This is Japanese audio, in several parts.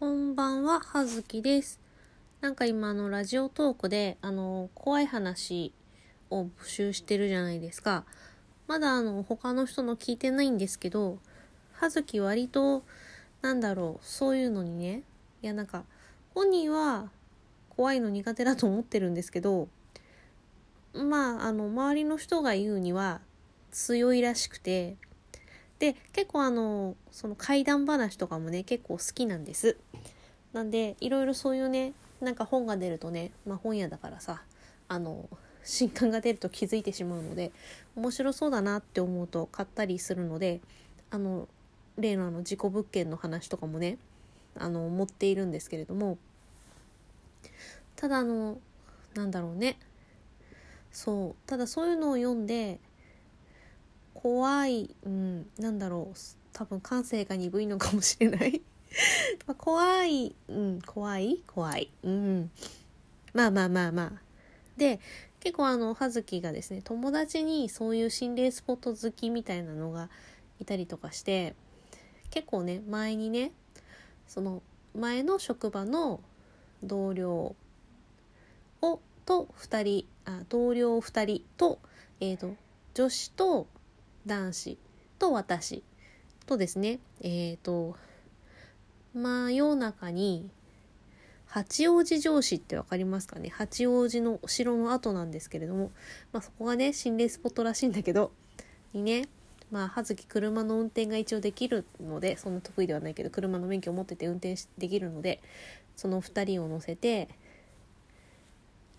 こんばんは、はずきです。なんか今あのラジオトークであの怖い話を募集してるじゃないですか。まだあの他の人の聞いてないんですけど、はずき割となんだろう、そういうのにね、いやなんか本人は怖いの苦手だと思ってるんですけど、まああの周りの人が言うには強いらしくて、で結構あのその怪談話とかもね結構好きなんです。なんでいろいろそういうねなんか本が出るとねまあ本屋だからさあの新刊が出ると気づいてしまうので面白そうだなって思うと買ったりするのであの例のあの事故物件の話とかもねあの持っているんですけれどもただあのなんだろうね。そうただそういうのを読んで怖い、うん、なんだろう多分感性が鈍いのかもしれない。怖い、うん、怖い怖い、うん、まあまあまあまあ。で結構あの葉月がですね友達にそういう心霊スポット好きみたいなのがいたりとかして結構ね前にねその前の職場の同僚をと2人あ同僚2人と,、えーと女子と男子と私とですねえっ、ー、と真夜中に八王子城址って分かりますかね？八王子のお城の跡なんですけれども、まあ、そこがね心霊スポットらしいんだけどにねまあ葉月車の運転が一応できるのでそんな得意ではないけど車の免許を持ってて運転できるのでその2人を乗せて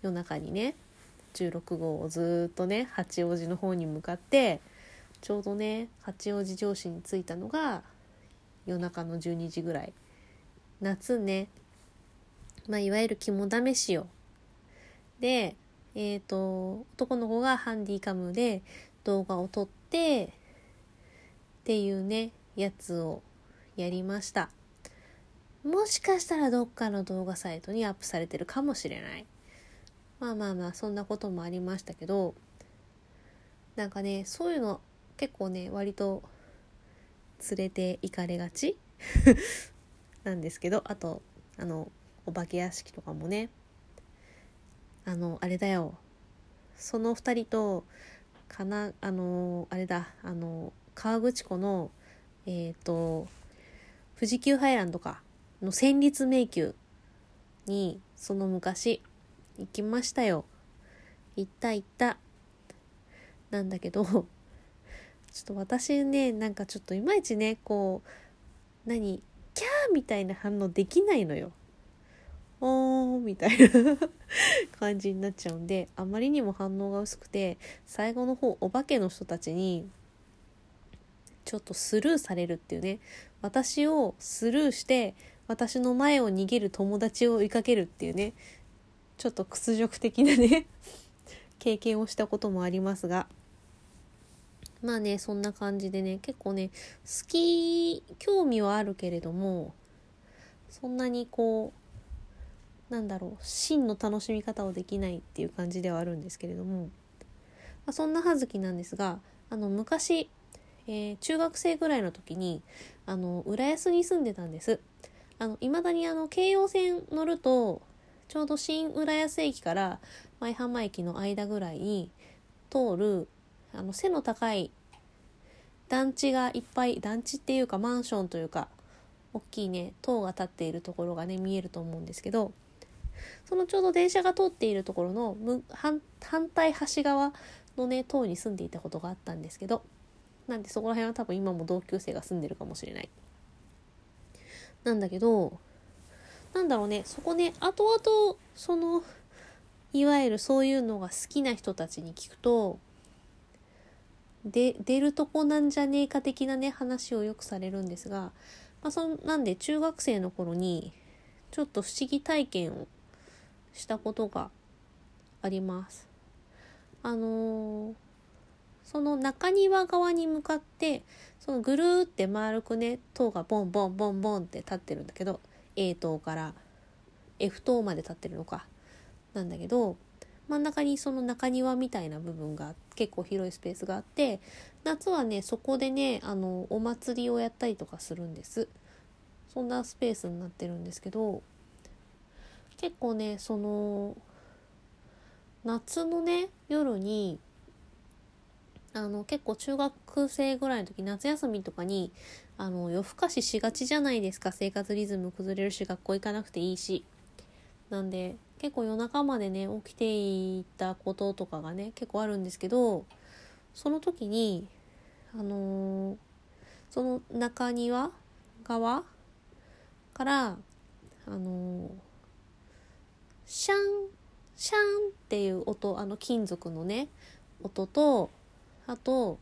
夜中にね16号をずっとね八王子の方に向かってちょうどね八王子城址に着いたのが夜中の12時ぐらい。夏ね。まあいわゆる肝試しよ。でえっ、ー、と男の子がハンディカムで動画を撮ってっていうねやつをやりました。もしかしたらどっかの動画サイトにアップされてるかもしれない。まあまあまあそんなこともありましたけどなんかねそういうの結構ね割と連れて行かれがち なんですけどあとあのお化け屋敷とかもねあのあれだよ。その2人とかなあのあれだあの河口湖のえっ、ー、と富士急ハイランドかの戦慄迷宮にその昔行きましたよ。行った行った。なんだけどちょっと私ねなんかちょっといまいちねこう何キャーみたいな反応できないのよ。おーみたいな 感じになっちゃうんであまりにも反応が薄くて最後の方お化けの人たちにちょっとスルーされるっていうね。私をスルーして私の前を逃げる友達を追いかけるっていうね。ちょっと屈辱的なね経験をしたこともありますが。まあねそんな感じでね結構ね好き興味はあるけれどもそんなにこうなんだろう真の楽しみ方をできないっていう感じではあるんですけれども、まあ、そんな葉月なんですがあの昔、えー、中学生ぐらいの時にあの浦安に住んでたんです。あの未だにあの京葉線乗るとちょうど新浦安駅から舞浜駅の間ぐらいに通るあの背の高い団地がいっぱい団地っていうかマンションというか大きいね塔が立っているところがね見えると思うんですけどそのちょうど電車が通っているところの反対端側のね塔に住んでいたことがあったんですけどなんでそこら辺は多分今も同級生が住んでるかもしれない。なんだけどなんだろうねそこね後々そのいわゆるそういうのが好きな人たちに聞くとで出るとこなんじゃねえか的なね話をよくされるんですが、まあ、そんなんで中学生の頃にちょっと不思議体験をしたことがあります。あのー、その中庭側に向かってそのぐるーって丸くね塔がボンボンボンボンって立ってるんだけど A 塔から F 塔まで立ってるのかなんだけど真ん中にその中庭みたいな部分が結構広いスペースがあって夏はねそこでねあのお祭りをやったりとかするんです。そんなスペースになってるんですけど結構ねその夏のね夜にあの結構中学生ぐらいの時夏休みとかにあの夜更かししがちじゃないですか。生活リズム崩れるし学校行かなくていいし。なんで結構夜中までね起きていたこととかがね結構あるんですけどその時にあのー、その中庭側からあのー、シャンシャンっていう音あの金属のね音とあと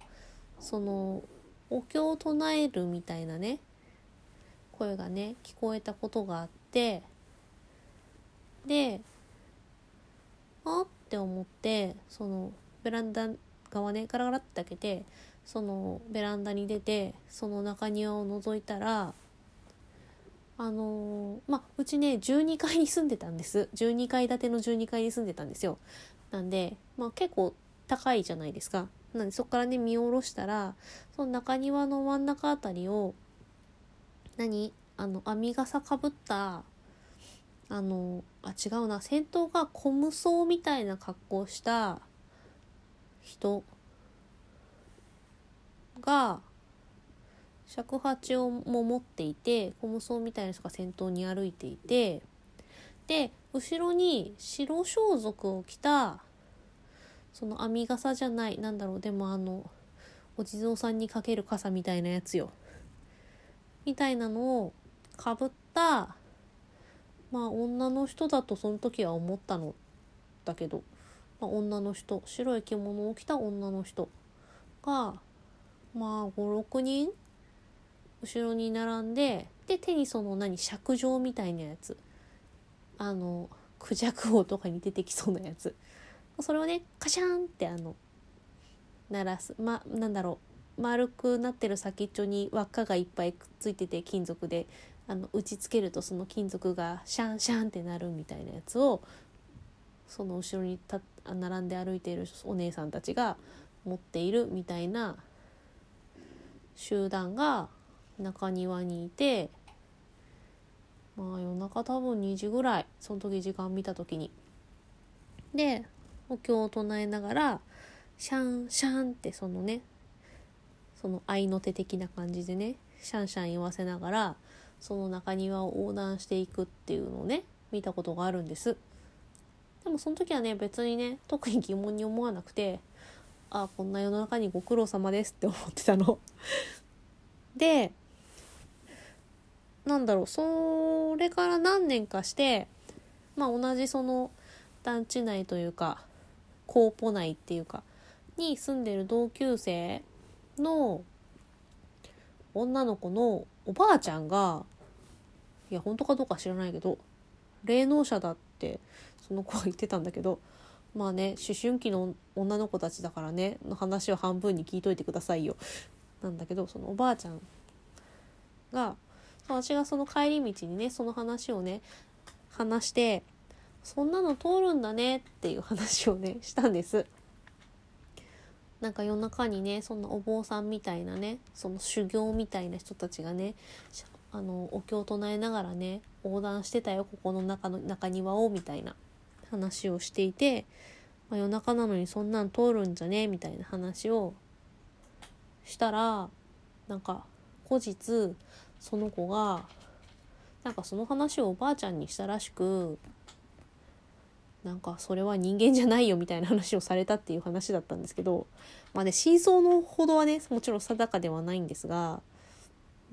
そのお経を唱えるみたいなね声がね聞こえたことがあってであって思ってそのベランダ側ねガラガラって開けてそのベランダに出てその中庭を覗いたらあのー、まあうちね12階に住んでたんです。12階建ての12階に住んでたんですよ。なんでまあ結構高いじゃないですか。なんでそこからね見下ろしたらその中庭の真ん中あたりを何？あの編み笠かぶったあのあ違うな。先頭が小無双みたいな格好した人が尺八をも持っていて小無双みたいな人が先頭に歩いていてで後ろに白装束を着たその編み笠じゃないなんだろうでもあのお地蔵さんにかける傘みたいなやつよ。みたいなのをかぶったまあ女の人だとその時は思ったのだけど、まあ、女の人白い着物を着た女の人がまあ56人後ろに並んでで手にその何尺状みたいなやつあのクジャク王とかに出てきそうなやつ。それをねカシャンってあの鳴らすまなんだろう丸くなってる先っちょに輪っかがいっぱいくっついてて金属で。あの打ちつけるとその金属がシャンシャンってなるみたいなやつをその後ろにた並んで歩いているお姉さんたちが持っているみたいな集団が中庭にいてまあ夜中多分2時ぐらいその時時間見た時に。でお経を唱えながらシャンシャンってそのねその合いの手的な感じでねシャンシャン言わせながらその中庭を横断していくっていうのをね見たことがあるんです。でもその時はね別にね特に疑問に思わなくてあこんな世の中にご苦労様ですって思ってたの。でなんだろうそれから何年かしてまあ同じその団地内というかコー内っていうかに住んでる同級生の女の子のおばあちゃんがいや本当かどうか知らないけど霊能者だってその子は言ってたんだけどまあね思春期の女の子たちだからねの話を半分に聞いといてくださいよ。なんだけどそのおばあちゃんが私がその帰り道にねその話をね話してそんなの通るんだねっていう話をね したんです。なんか夜中にねそんなお坊さんみたいなねその修行みたいな人たちがねあのお経を唱えながらね横断してたよここの中の中庭をみたいな話をしていて、まあ、夜中なのにそんなん通るんじゃねみたいな話をしたらなんか後日その子がなんかその話をおばあちゃんにしたらしくなんかそれは人間じゃないよみたいな話をされたっていう話だったんですけどまあね真相のほどはねもちろん定かではないんですが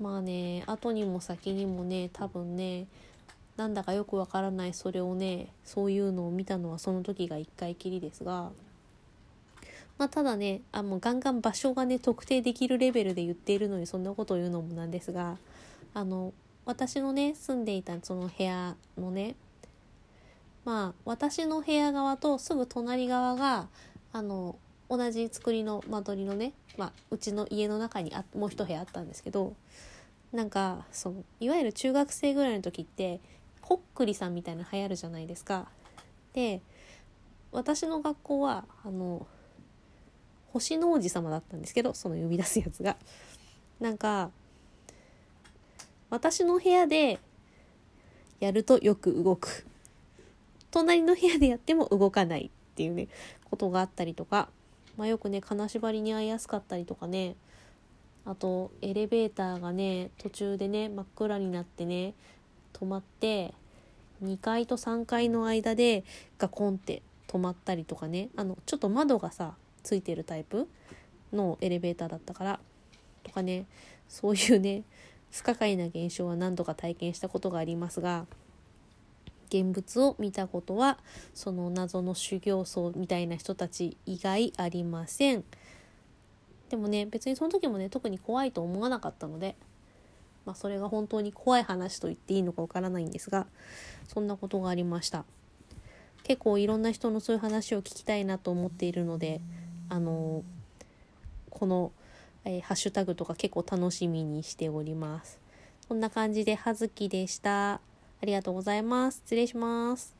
まあね後にも先にもね多分ねなんだかよくわからないそれをねそういうのを見たのはその時が一回きりですがまあただねあもうガンガン場所がね特定できるレベルで言っているのにそんなことを言うのもなんですがあの私のね住んでいたその部屋のねまあ私の部屋側とすぐ隣側があの同じ作りの間取りのね、まあ、うちの家の中にあもう一部屋あったんですけどなんかそのいわゆる中学生ぐらいの時ってこっくりさんみたいな流行るじゃないですか。で私の学校はあの星の王子様だったんですけどその呼び出すやつが。なんか私の部屋でやるとよく動く隣の部屋でやっても動かないっていうねことがあったりとか、まあ、よくね金縛りに遭いやすかったりとかね。あとエレベーターがね途中でね真っ暗になってね止まって2階と3階の間でガコンって止まったりとかね。あのちょっと窓がさついてるタイプのエレベーターだったからとかね。そういうね不可解な現象は何度か体験したことがありますが現物を見たことはその謎の修行僧みたいな人たち以外ありません。でもね別にその時もね特に怖いと思わなかったのでまあそれが本当に怖い話と言っていいのかわからないんですがそんなことがありました。結構いろんな人のそういう話を聞きたいなと思っているのであのこの、えー、ハッシュタグとか結構楽しみにしております。そんな感じで葉月でした。ありがとうございます。失礼します。